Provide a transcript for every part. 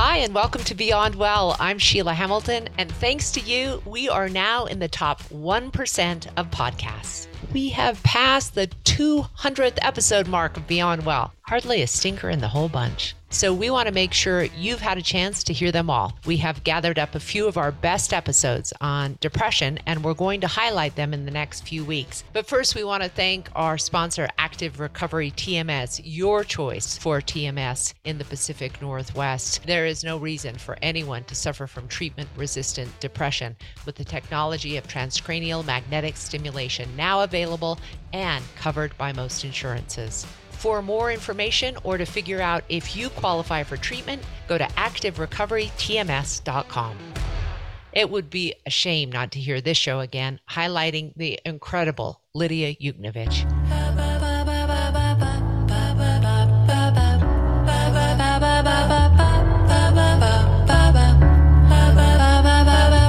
Hi, and welcome to Beyond Well. I'm Sheila Hamilton, and thanks to you, we are now in the top 1% of podcasts. We have passed the 200th episode mark of Beyond Well. Hardly a stinker in the whole bunch. So we want to make sure you've had a chance to hear them all. We have gathered up a few of our best episodes on depression, and we're going to highlight them in the next few weeks. But first, we want to thank our sponsor, Active Recovery TMS, your choice for TMS in the Pacific Northwest. There is no reason for anyone to suffer from treatment resistant depression with the technology of transcranial magnetic stimulation now available and covered by most insurances. For more information or to figure out if you qualify for treatment, go to activerecoverytms.com. It would be a shame not to hear this show again, highlighting the incredible Lidia Yuknavitch.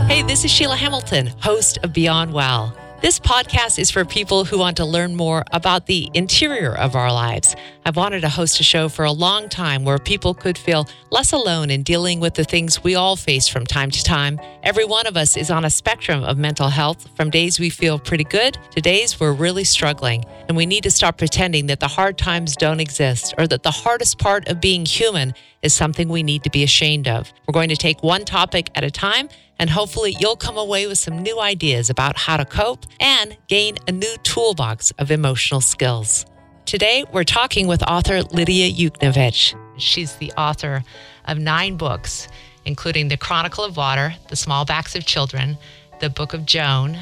Hey, this is Sheila Hamilton, host of Beyond Well. This podcast is for people who want to learn more about the interior of our lives. I've wanted to host a show for a long time where people could feel less alone in dealing with the things we all face from time to time. Every one of us is on a spectrum of mental health, from days we feel pretty good to days we're really struggling. And we need to stop pretending that the hard times don't exist or that the hardest part of being human is something we need to be ashamed of. We're going to take one topic at a time and hopefully you'll come away with some new ideas about how to cope and gain a new toolbox of emotional skills. Today, we're talking with author Lidia Yuknavitch. She's the author of nine books, including The Chronicle of Water, The Small Backs of Children, The Book of Joan,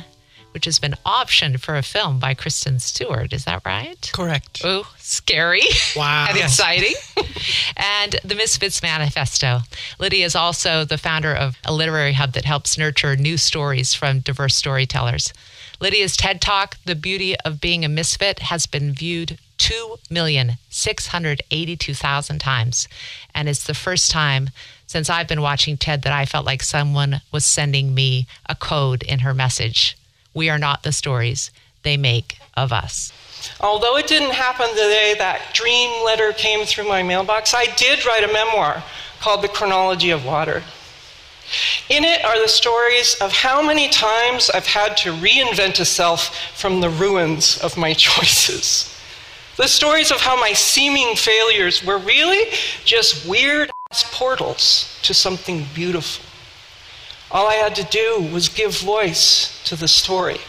which has been optioned for a film by Kristen Stewart. Is that right? Correct. Oh, scary. Wow. and exciting. and the Misfits Manifesto. Lidia is also the founder of a literary hub that helps nurture new stories from diverse storytellers. Lidia's TED Talk, The Beauty of Being a Misfit, has been viewed 2,682,000 times. And it's the first time since I've been watching TED that I felt like someone was sending me a code in her message. We are not the stories they make of us. Although it didn't happen the day that dream letter came through my mailbox, I did write a memoir called The Chronology of Water. In it are the stories of how many times I've had to reinvent a self from the ruins of my choices. The stories of how my seeming failures were really just weird ass portals to something beautiful. All I had to do was give voice to the story.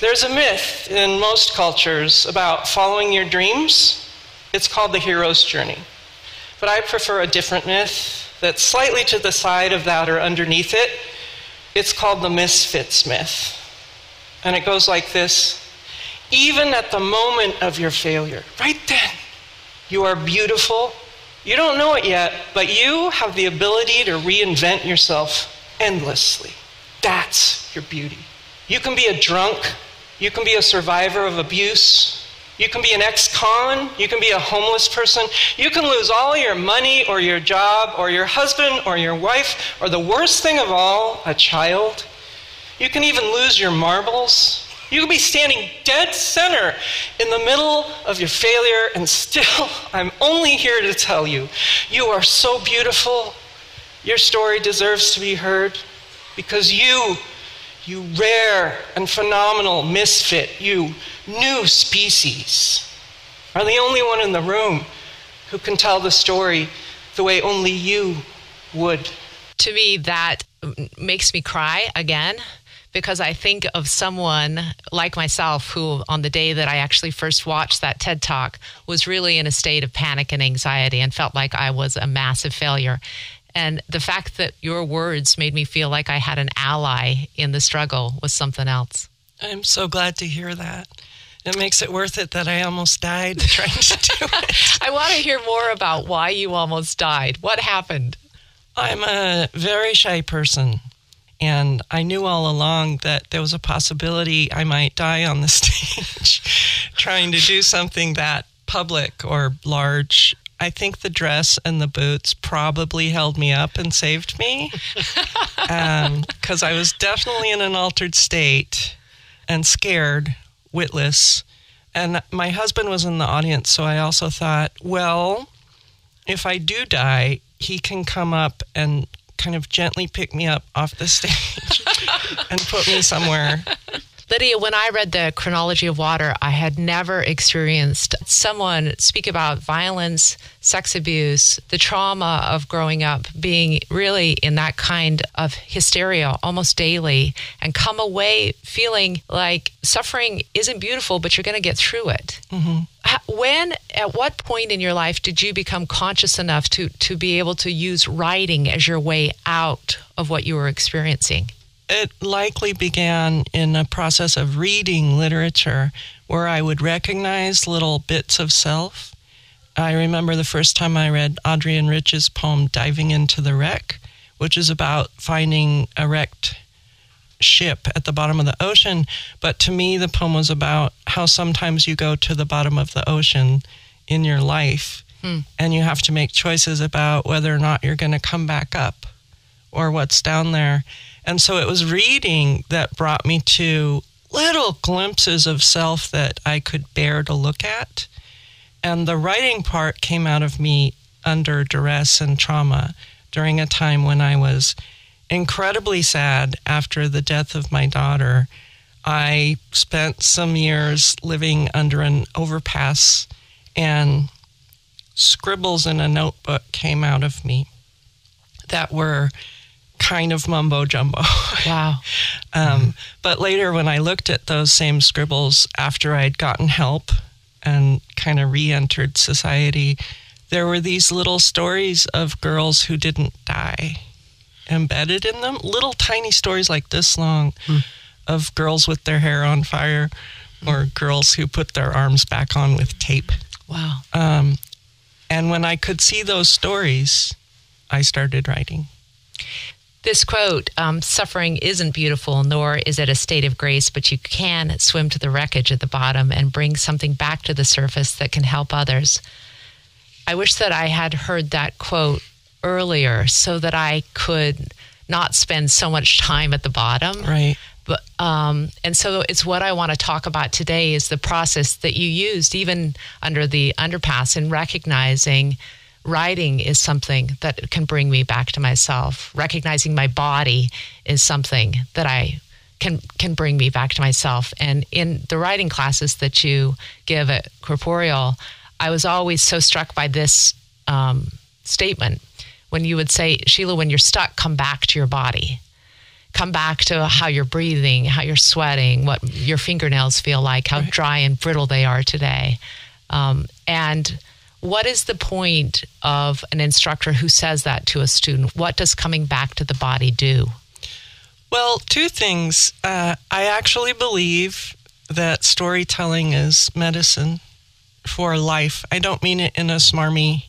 There's a myth in most cultures about following your dreams. It's called the hero's journey. But I prefer a different myth that's slightly to the side of that or underneath it. It's called the misfits myth. And it goes like this Even at the moment of your failure, right then, you are beautiful. You don't know it yet, but you have the ability to reinvent yourself endlessly. That's your beauty. You can be a drunk. You can be a survivor of abuse. You can be an ex con. You can be a homeless person. You can lose all your money or your job or your husband or your wife or the worst thing of all, a child. You can even lose your marbles. You can be standing dead center in the middle of your failure, and still, I'm only here to tell you you are so beautiful. Your story deserves to be heard because you, you rare and phenomenal misfit, you new species, are the only one in the room who can tell the story the way only you would. to me that makes me cry again because I think of someone like myself who, on the day that I actually first watched that TED Talk, was really in a state of panic and anxiety and felt like I was a massive failure. And the fact that your words made me feel like I had an ally in the struggle was something else. I'm so glad to hear that. It makes it worth it that I almost died trying to do it. I want to hear more about why you almost died. What happened? I'm a very shy person, and I knew all along that there was a possibility I might die on the stage trying to do something that public or large. I think the dress and the boots probably held me up and saved me um, because I was definitely in an altered state and scared, witless. And my husband was in the audience, so I also thought, well, if I do die, he can come up and kind of gently pick me up off the stage and put me somewhere Lidia, when I read the chronology of water, I had never experienced someone speak about violence, sex abuse, the trauma of growing up, being really in that kind of hysteria almost daily, and come away feeling like suffering isn't beautiful, but you're going to get through it. Mm-hmm. When, at what point in your life did you become conscious enough to, to be able to use writing as your way out of what you were experiencing? It likely began in a process of reading literature where I would recognize little bits of self. I remember the first time I read Adrienne Rich's poem Diving into the Wreck, which is about finding a wrecked ship at the bottom of the ocean. But to me, the poem was about how sometimes you go to the bottom of the ocean in your life hmm. and you have to make choices about whether or not you're going to come back up or what's down there. And so it was reading that brought me to little glimpses of self that I could bear to look at. And the writing part came out of me under duress and trauma during a time when I was incredibly sad after the death of my daughter. I spent some years living under an overpass, and scribbles in a notebook came out of me that were kind of mumbo jumbo. Wow. um, but later, when I looked at those same scribbles after I'd gotten help and kind of re entered society, there were these little stories of girls who didn't die embedded in them. Little tiny stories like this long hmm. of girls with their hair on fire or girls who put their arms back on with tape. Wow. Um, and when I could see those stories, I started writing. This quote um, suffering isn't beautiful, nor is it a state of grace, but you can swim to the wreckage at the bottom and bring something back to the surface that can help others. I wish that I had heard that quote earlier so that I could not spend so much time at the bottom. Right. But um, and so it's what I want to talk about today is the process that you used even under the underpass in recognizing writing is something that can bring me back to myself. Recognizing my body is something that I can can bring me back to myself. And in the writing classes that you give at Corporeal, I was always so struck by this um, statement when you would say, Sheila, when you're stuck, come back to your body. Come back to how you're breathing, how you're sweating, what your fingernails feel like, how dry and brittle they are today. Um, and what is the point of an instructor who says that to a student? What does coming back to the body do? Well, two things. Uh, I actually believe that storytelling is medicine for life. I don't mean it in a smarmy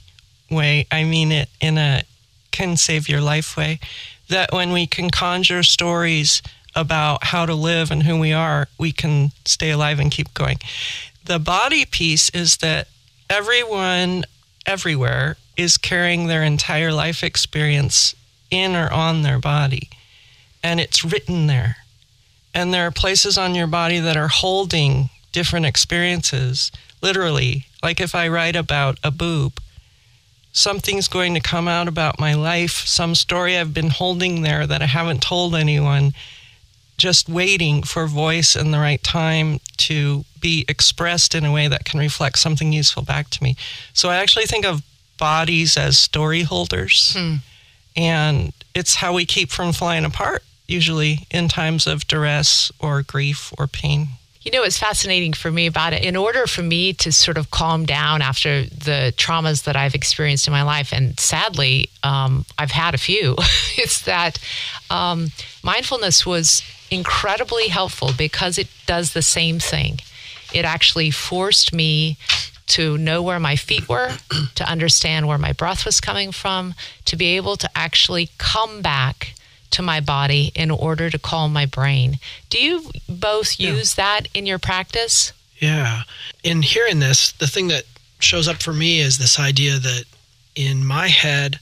way, I mean it in a can save your life way. That when we can conjure stories about how to live and who we are, we can stay alive and keep going. The body piece is that everyone everywhere is carrying their entire life experience in or on their body, and it's written there. And there are places on your body that are holding different experiences, literally. Like if I write about a boob, something's going to come out about my life, some story I've been holding there that I haven't told anyone, just waiting for voice and the right time to be expressed in a way that can reflect something useful back to me. So I actually think of bodies as story holders. Hmm. And it's how we keep from flying apart, usually in times of duress or grief or pain. You know, it's fascinating for me about it. In order for me to sort of calm down after the traumas that I've experienced in my life, and sadly, um, I've had a few, it's that um, mindfulness was incredibly helpful because it does the same thing it actually forced me to know where my feet were, to understand where my breath was coming from, to be able to actually come back to my body in order to calm my brain. Do you both yeah. use that in your practice? Yeah. In hearing this, the thing that shows up for me is this idea that in my head,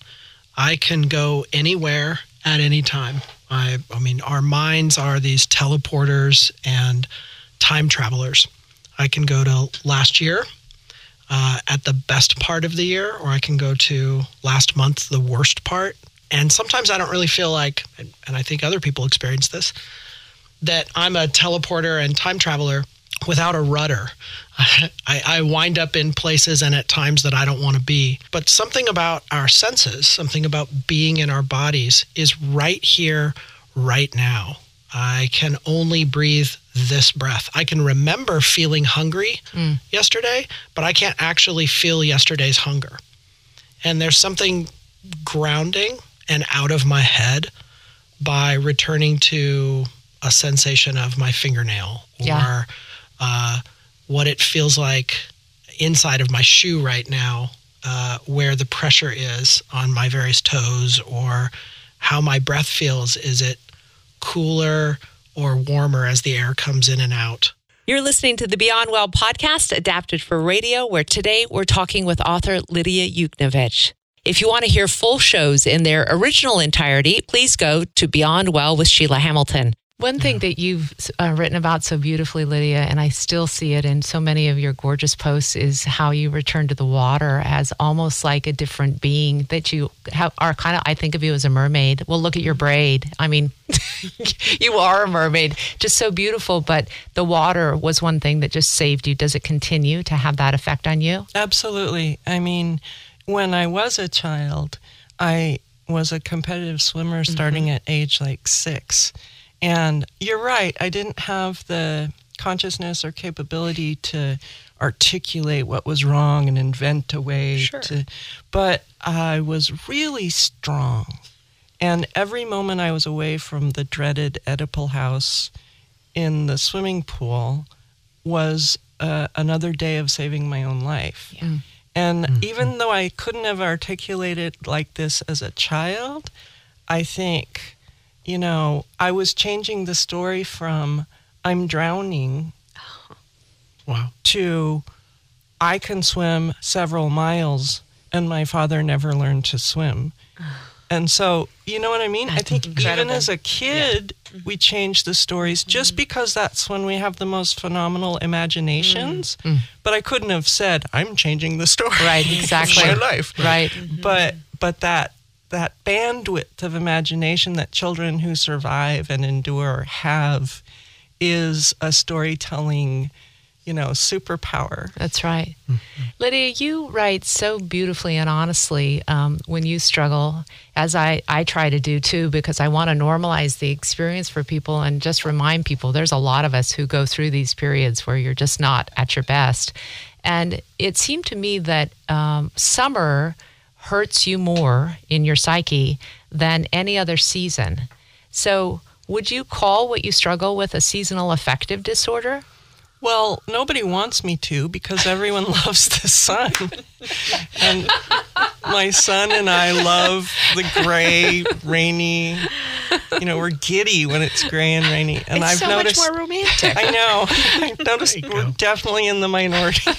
I can go anywhere at any time. I, I mean, our minds are these teleporters and time travelers. I can go to last year. uh, at the best part of the year, or I can go to last month, the worst part. And sometimes I don't really feel like, and, and I think other people experience this, that I'm a teleporter and time traveler without a rudder. I, I, wind up in places and at times that I don't want to be. But something about our senses, something about being in our bodies, is right here, right now. I can only breathe this breath. I can remember feeling hungry mm. yesterday, but I can't actually feel yesterday's hunger. And there's something grounding and out of my head by returning to a sensation of my fingernail or yeah. uh, what it feels like inside of my shoe right now, uh, where the pressure is on my various toes, or how my breath feels. Is it cooler or warmer as the air comes in and out? You're listening to the Beyond Well podcast, adapted for radio, where today we're talking with author Lidia Yuknavitch. If you want to hear full shows in their original entirety, please go to Beyond Well with Sheila Hamilton. One thing that you've uh, written about so beautifully, Lidia, and I still see it in so many of your gorgeous posts, is how you return to the water as almost like a different being that you have, are kind of, I think of you as a mermaid. Well, look at your braid. I mean, you are a mermaid, just so beautiful. But the water was one thing that just saved you. Does it continue to have that effect on you? Absolutely. I mean, when I was a child, I was a competitive swimmer starting mm-hmm. at age like six and you're right, I didn't have the consciousness or capability to articulate what was wrong and invent a way sure. to but I was really strong. And every moment I was away from the dreaded Oedipal house in the swimming pool was uh, another day of saving my own life. Yeah. And mm-hmm. even though I couldn't have articulated like this as a child, I think you know, I was changing the story from I'm drowning wow. to I can swim several miles and my father never learned to swim. And so, you know what I mean? That's I think incredible. even as a kid, yeah. we change the stories mm-hmm. just because that's when we have the most phenomenal imaginations. Mm-hmm. But I couldn't have said, I'm changing the story. Right, exactly. my life. Right. But but that that bandwidth of imagination that children who survive and endure have is a storytelling you know superpower. That's right. Mm-hmm. lidia you write so beautifully and honestly um, when you struggle as I, I try to do too because i want to normalize the experience for people and just remind people there's a lot of us who go through these periods where you're just not at your best. And it seemed to me that um, summer hurts you more in your psyche than any other season. So, would you call what you struggle with a seasonal affective disorder? Well, nobody wants me to because everyone loves the sun. and my son and I love the gray, rainy. You know, we're giddy when it's gray and rainy. And it's I've so noticed much more romantic. I know. I've noticed we're definitely in the minority.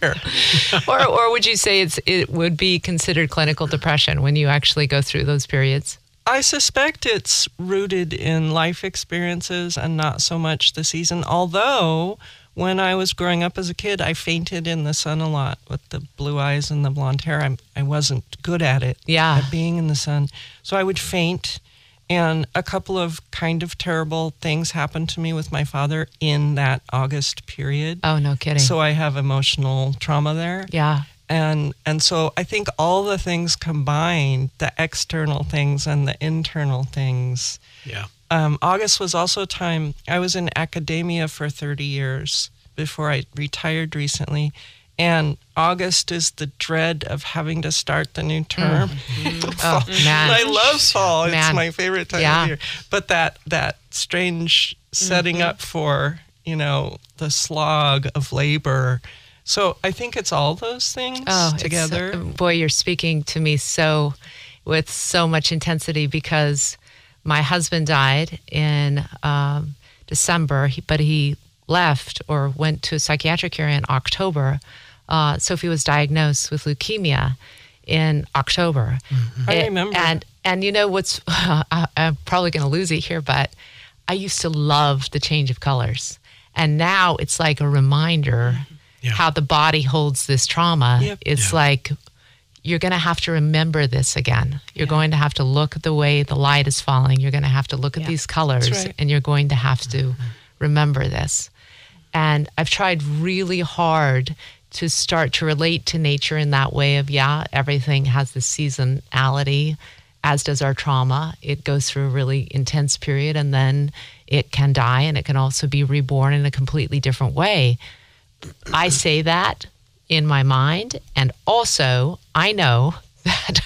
or or would you say it's it would be considered clinical depression when you actually go through those periods? I suspect it's rooted in life experiences and not so much the season. Although, when I was growing up as a kid, I fainted in the sun a lot with the blue eyes and the blonde hair. I'm, I wasn't good at it, yeah. at being in the sun. So I would faint. And a couple of kind of terrible things happened to me with my father in that August period. Oh, no kidding. So I have emotional trauma there. Yeah and and so I think all the things combined, the external things and the internal things. Yeah. Um, August was also a time I was in academia for 30 years before I retired recently. And August is the dread of having to start the new term. Mm. oh, man. I love fall. Man. It's my favorite time yeah. of year. But that that strange setting mm-hmm. up for, you know, the slog of labor so I think it's all those things oh, together. So, boy, you're speaking to me so with so much intensity because my husband died in um, December, but he left or went to a psychiatric care in October. Uh, Sophie was diagnosed with leukemia in October. Mm-hmm. I remember. And and you know what's? Uh, I'm probably going to lose it here, but I used to love the change of colors, and now it's like a reminder. Mm-hmm Yeah. how the body holds this trauma. Yep. It's Yeah. like you're going to have to remember this again. You're going to have to look at the way the light is falling. You're going to have to look at these colors right. and you're going to have to mm-hmm. remember this. And I've tried really hard to start to relate to nature in that way of, yeah, everything has this seasonality, as does our trauma. It goes through a really intense period and then it can die and it can also be reborn in a completely different way. I say that in my mind. And also, I know that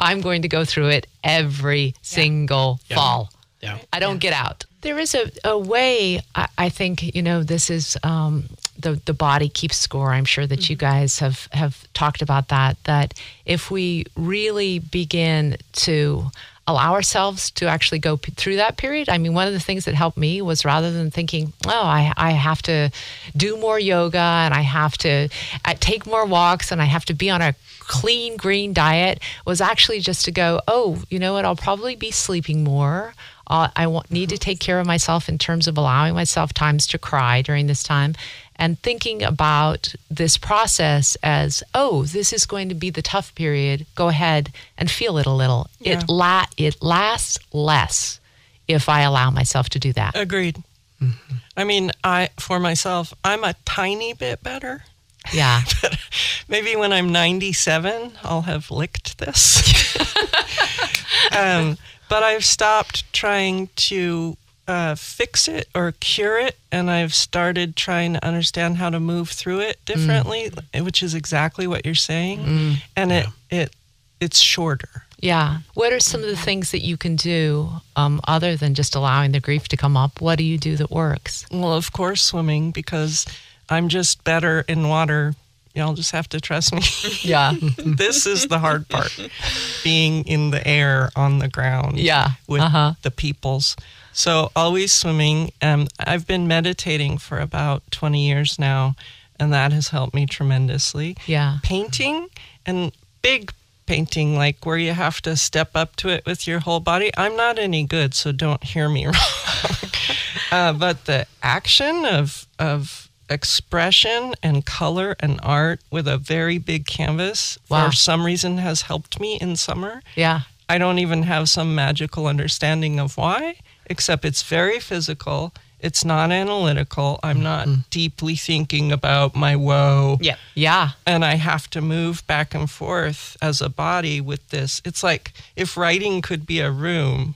I'm going to go through it every single Yeah. fall. Yeah. I don't get out. There is a, a way, I, I think, you know, this is um, the, the body keeps score. I'm sure that you mm-hmm. guys have, have talked about that, that if we really begin to allow ourselves to actually go p- through that period. I mean, one of the things that helped me was rather than thinking, oh, I, I have to do more yoga and I have to I take more walks and I have to be on a clean green diet, was actually just to go, oh, you know what? I'll probably be sleeping more. Uh, I want, need to take mm-hmm. care of myself in terms of allowing myself times to cry during this time and thinking about this process as, oh, this is going to be the tough period. Go ahead and feel it a little. Yeah. It la- it lasts less if I allow myself to do that. Agreed. I mean, I for myself, I'm a tiny bit better. Yeah. But maybe when I'm 97, I'll have licked this. um, but I've stopped trying to uh, fix it or cure it, and I've started trying to understand how to move through it differently, which is exactly what you're saying. And it it it's shorter. Yeah. What are some of the things that you can do um, other than just allowing the grief to come up? What do you do that works? Well, of course, swimming because I'm just better in water. Y'all just have to trust me. Yeah. this is the hard part being in the air on the ground Yeah. with Uh-huh. the peoples so always swimming um, i've been meditating for about 20 years now and that has helped me tremendously Yeah. painting and big painting like where you have to step up to it with your whole body i'm not any good so don't hear me wrong uh, but the action of of expression and color and art with a very big canvas Wow. for some reason has helped me in summer Yeah. I don't even have some magical understanding of why, except it's very physical. It's not analytical. I'm not mm-hmm. deeply thinking about my woe. Yeah. Yeah. And I have to move back and forth as a body with this. It's like if writing could be a room,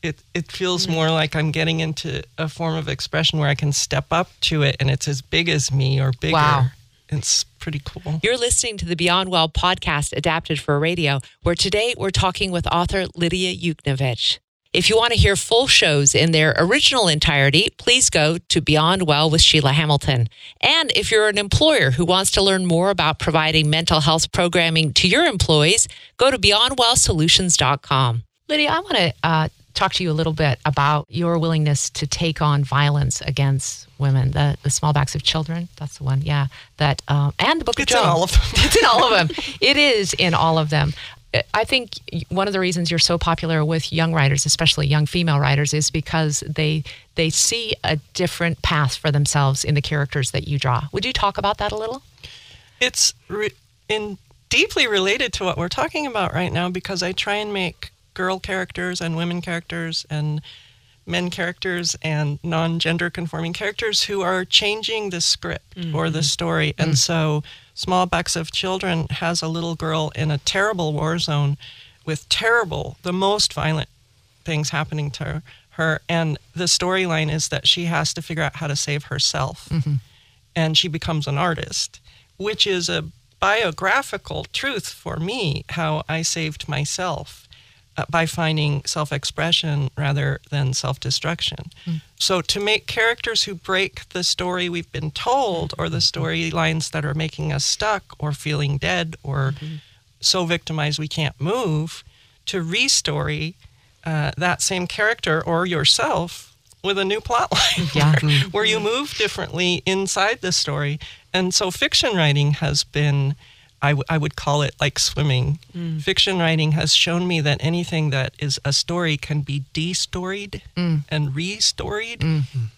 it, it feels mm-hmm. more like I'm getting into a form of expression where I can step up to it and it's as big as me or bigger. Wow. It's pretty cool. You're listening to the Beyond Well podcast adapted for radio, where today we're talking with author Lidia Yuknavitch. If you want to hear full shows in their original entirety, please go to Beyond Well with Sheila Hamilton. And if you're an employer who wants to learn more about providing mental health programming to your employees, go to beyondwellsolutions.com. Lidia, I want to uh, talk to you a little bit about your willingness to take on violence against women, the, the smallbacks of children. That's the one, yeah. That um, and the Book It's of in all of them. it's in all of them. It is in all of them. I think one of the reasons you're so popular with young writers, especially young female writers, is because they they see a different path for themselves in the characters that you draw. Would you talk about that a little? it's re- in deeply related to what we're talking about right now because I try and make girl characters and women characters and men characters and non-gender conforming characters who are changing the script or the mm-hmm. story. And mm. so Small Backs of Children has a little girl in a terrible war zone with terrible, the most violent things happening to her. And the storyline is that she has to figure out how to save herself. Mm-hmm. And she becomes an artist, which is a biographical truth for me how I saved myself Uh, by finding self expression rather than self destruction. Hmm. So, to make characters who break the story we've been told or the storylines that are making us stuck or feeling dead or hmm. so victimized we can't move, to restory uh, that same character or yourself with a new plot line Yeah. where, hmm. where you move differently inside the story. And so fiction writing has been I, w- I would call it like swimming. Mm. Fiction writing has shown me that anything that is a story can be de-storied Mm. and re-storied,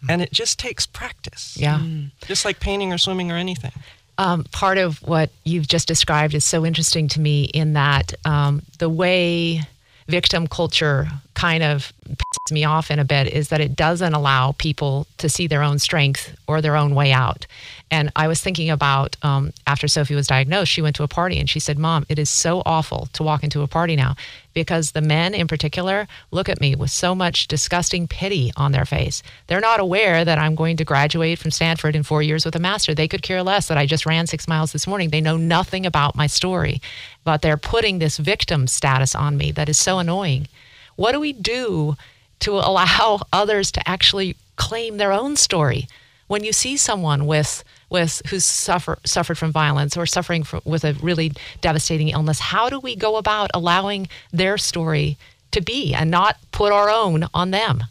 and it just takes practice. Yeah. Just like painting or swimming or anything. Um, part of what you've just described is so interesting to me in that um, the way victim culture kind of pisses me off in a bit is that it doesn't allow people to see their own strength or their own way out. And I was thinking about um, after Sophie was diagnosed, she went to a party and she said, Mom, it is so awful to walk into a party now because the men in particular look at me with so much disgusting pity on their face. They're not aware that I'm going to graduate from Stanford in four years with a master. They could care less that I just ran six miles this morning. They know nothing about my story, but they're putting this victim status on me that is so annoying. What do we do to allow others to actually claim their own story? When you see someone with with who's suffer, suffered from violence or suffering from, with a really devastating illness, how do we go about allowing their story to be and not put our own on them?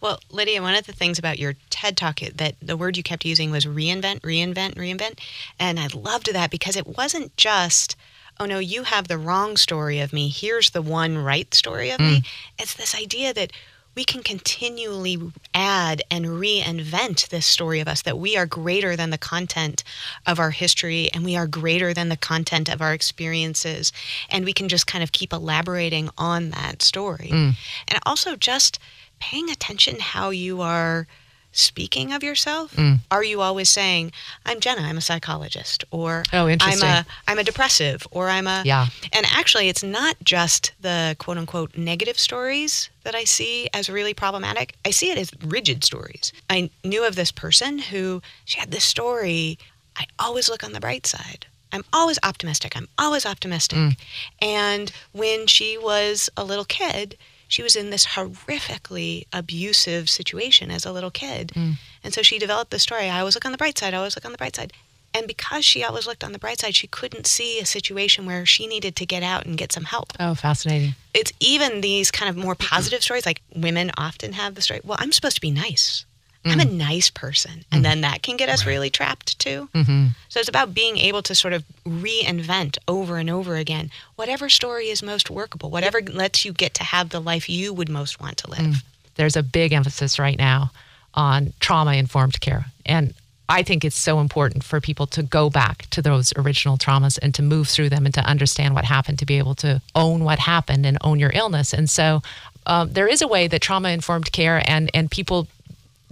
Well, Lidia, one of the things about your TED talk that the word you kept using was reinvent, reinvent, reinvent. And I loved that because it wasn't just, oh no, you have the wrong story of me. Here's the one right story of me. Mm. It's this idea that we can continually add and reinvent this story of us, that we are greater than the content of our history and we are greater than the content of our experiences. And we can just kind of keep elaborating on that story. Mm. And also just paying attention how you are speaking of yourself. Mm. Are you always saying, I'm Jenna, I'm a psychologist, or Oh, interesting. I'm a I'm a depressive, or I'm a Yeah. and actually, it's not just the quote unquote negative stories that I see as really problematic. I see it as rigid stories. I knew of this person who she had this story. I always look on the bright side. I'm always optimistic. I'm always optimistic. Mm. And when she was a little kid, she was in this horrifically abusive situation as a little kid. Mm. And so she developed the story I always look on the bright side. I always look on the bright side. And because she always looked on the bright side, she couldn't see a situation where she needed to get out and get some help. Oh, fascinating. It's even these kind of more positive stories, like women often have the story, well, I'm supposed to be nice. I'm a nice person. And then that can get us really trapped too. Mm-hmm. So it's about being able to sort of reinvent over and over again whatever story is most workable, whatever lets you get to have the life you would most want to live. there's a big emphasis right now on trauma informed care. And I think it's so important for people to go back to those original traumas and to move through them and to understand what happened, to be able to own what happened and own your illness. And so um, there is a way that trauma informed care and, and people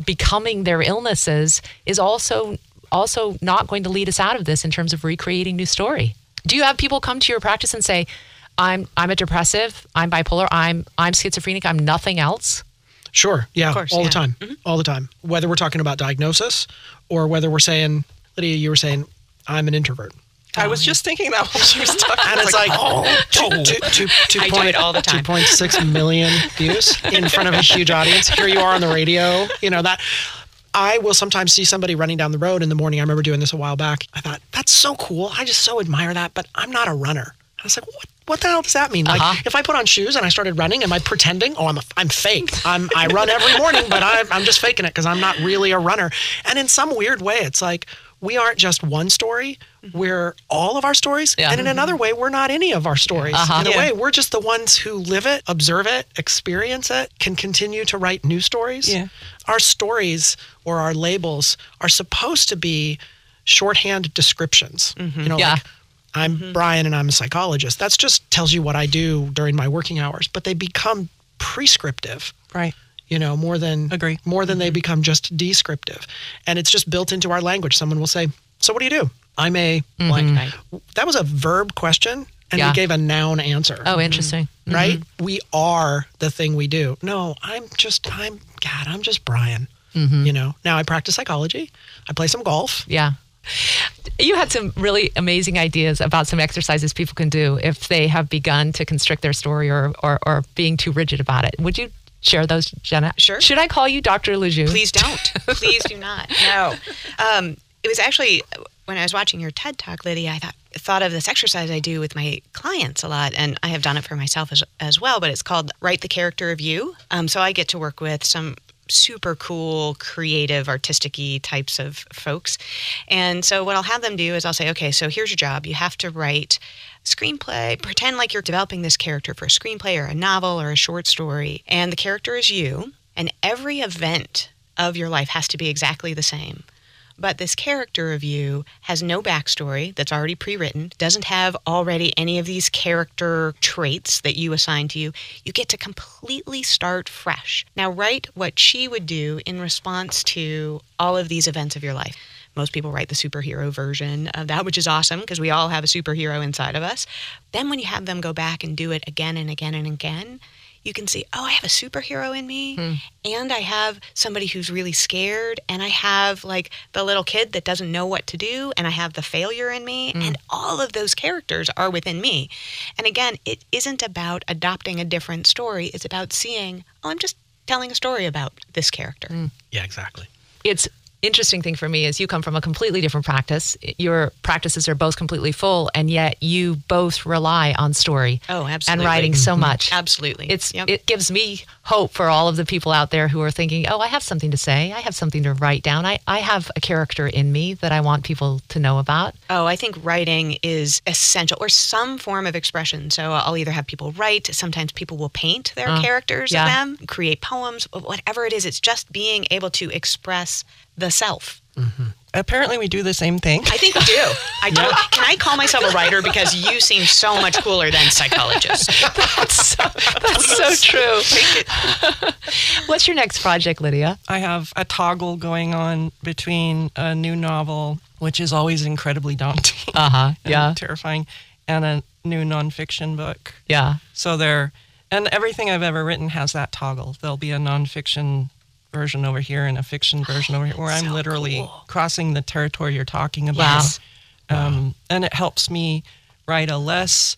becoming their illnesses is also also not going to lead us out of this in terms of recreating new story. Do you have people come to your practice and say, I'm I'm a depressive, I'm bipolar, I'm I'm schizophrenic, I'm nothing else? Sure. Yeah. course, all yeah. the time. Mm-hmm. All the time. Whether we're talking about diagnosis or whether we're saying, Lidia, you were saying, I'm an introvert. I was just thinking that while she was talking. And it's like, two, two, two, two I do point- it all the time. 2.6 million views in front of a huge audience. Here you are on the radio. You know, that. I will sometimes see somebody running down the road in the morning. I remember doing this a while back. I thought, that's so cool. I just so admire that, but I'm not a runner. I was like, what, what the hell does that mean? Like, Uh-huh. if I put on shoes and I started running, am I pretending? Oh, I'm, a, I'm fake. I'm, I run every morning, but I, I'm just faking it because I'm not really a runner. And in some weird way, it's like, we aren't just one story. We're all of our stories. Yeah. And in mm-hmm. another way, we're not any of our stories. Uh-huh. In a Yeah. way, we're just the ones who live it, observe it, experience it, can continue to write new stories. Yeah. Our stories or our labels are supposed to be shorthand descriptions. Mm-hmm. You know, Yeah. like I'm mm-hmm. Brian and I'm a psychologist. That's just tells you what I do during my working hours, but they become prescriptive Right. you know more than Agree. more than they become just descriptive and it's just built into our language someone will say so what do you do i'm a mm-hmm. blank Right. that was a verb question and Yeah. we gave a noun answer Oh, interesting. Mm-hmm. right we are the thing we do no i'm just i'm god i'm just brian mm-hmm. you know now i practice psychology i play some golf Yeah. You had some really amazing ideas about some exercises people can do if they have begun to constrict their story or, or, or being too rigid about it. Would you share those, Jenna? Sure. Should I call you Dr. Lejeune? Please don't. Please do not. No. Um, it was actually when I was watching your TED talk, Lidia. I thought thought of this exercise I do with my clients a lot, and I have done it for myself as, as well. But it's called "Write the Character of You." Um, so I get to work with some super cool, creative, artistic types of folks. And so what I'll have them do is I'll say, okay, so here's your job. You have to write screenplay. Pretend like you're developing this character for a screenplay or a novel or a short story. And the character is you. And every event of your life has to be exactly the same. But this character of you has no backstory that's already pre written, doesn't have already any of these character traits that you assign to you. You get to completely start fresh. Now, write what she would do in response to all of these events of your life. Most people write the superhero version of that, which is awesome because we all have a superhero inside of us. Then, when you have them go back and do it again and again and again, you can see, oh, I have a superhero in me, hmm. and I have somebody who's really scared, and I have like the little kid that doesn't know what to do, and I have the failure in me, hmm. and all of those characters are within me. And again, it isn't about adopting a different story, it's about seeing, oh, I'm just telling a story about this character. Hmm. Yeah, exactly. It's interesting thing for me is you come from a completely different practice. Your practices are both completely full, and yet you both rely on story. Oh, absolutely. And writing so mm-hmm. much. Absolutely. It's yep. it gives me hope for all of the people out there who are thinking, "Oh, I have something to say. I have something to write down. I I have a character in me that I want people to know about." Oh, I think writing is essential, or some form of expression. So I'll either have people write. Sometimes people will paint their uh, characters yeah. of them, create poems, whatever it is. It's just being able to express the self. Mm-hmm. Apparently, we do the same thing. I think we do. I do. Can I call myself a writer because you seem so much cooler than psychologists? that's so, that's so true. What's your next project, Lidia? I have a toggle going on between a new novel, which is always incredibly daunting. Uh huh. Yeah. Terrifying, and a new nonfiction book. Yeah. So they're and everything I've ever written has that toggle. There'll be a nonfiction version over here and a fiction version over here, where I'm literally cool. crossing the territory you're talking about. Yes. Um, wow. And it helps me write a less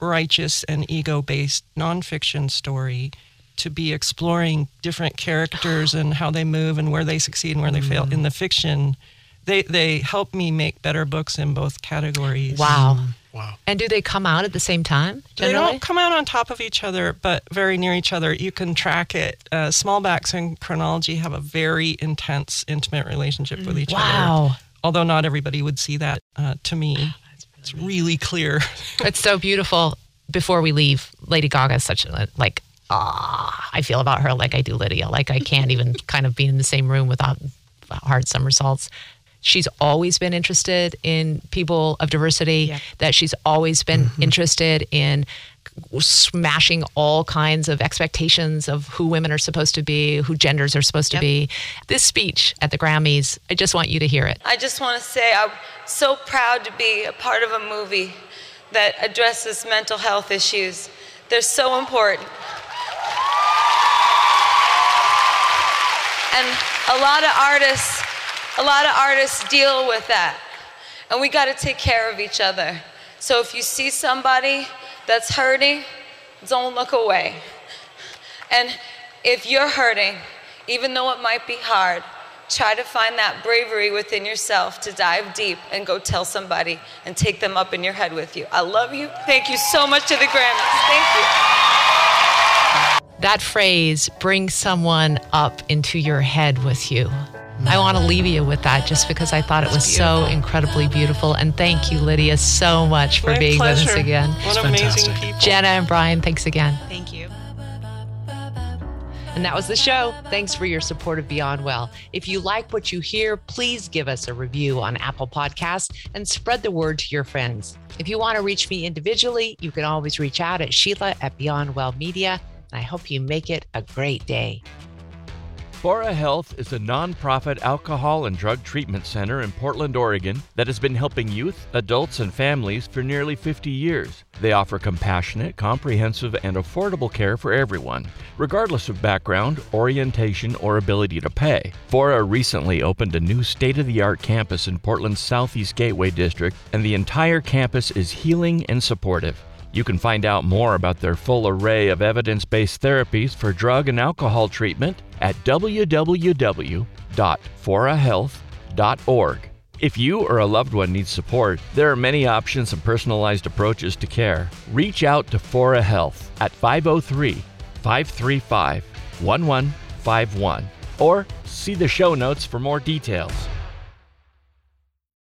righteous and ego based nonfiction story to be exploring different characters and how they move and where they succeed and where they mm. fail. In the fiction, they, they help me make better books in both categories. Wow. Wow. And do they come out at the same time? Generally? They don't come out on top of each other, but very near each other. You can track it. Uh, Smallbacks and chronology have a very intense, intimate relationship with each wow. other. Wow. Although not everybody would see that. Uh, to me, it's really clear. it's so beautiful. Before we leave, Lady Gaga is such a like. Ah, I feel about her like I do Lidia. Like I can't even kind of be in the same room without hard somersaults she's always been interested in people of diversity, yeah. that she's always been mm-hmm. interested in smashing all kinds of expectations of who women are supposed to be, who genders are supposed yep. to be. This speech at the Grammys, I just want you to hear it. I just want to say I'm so proud to be a part of a movie that addresses mental health issues. They're so important. And a lot of artists a lot of artists deal with that. And we got to take care of each other. So if you see somebody that's hurting, don't look away. And if you're hurting, even though it might be hard, try to find that bravery within yourself to dive deep and go tell somebody and take them up in your head with you. I love you. Thank you so much to the Grammys. Thank you. That phrase, bring someone up into your head with you. I want to leave you with that just because I thought it was so incredibly beautiful. And thank you, Lidia, so much for My being pleasure. with us again. What amazing people. Jenna and Brian, thanks again. Thank you. And that was the show. Thanks for your support of Beyond Well. If you like what you hear, please give us a review on Apple Podcasts and spread the word to your friends. If you want to reach me individually, you can always reach out at Sheila at Beyond Well Media. And I hope you make it a great day. Fora Health is a nonprofit alcohol and drug treatment center in Portland, Oregon that has been helping youth, adults, and families for nearly 50 years. They offer compassionate, comprehensive, and affordable care for everyone, regardless of background, orientation, or ability to pay. Fora recently opened a new state of the art campus in Portland's Southeast Gateway District, and the entire campus is healing and supportive. You can find out more about their full array of evidence based therapies for drug and alcohol treatment at www.forahealth.org. If you or a loved one needs support, there are many options and personalized approaches to care. Reach out to Fora Health at 503 535 1151 or see the show notes for more details.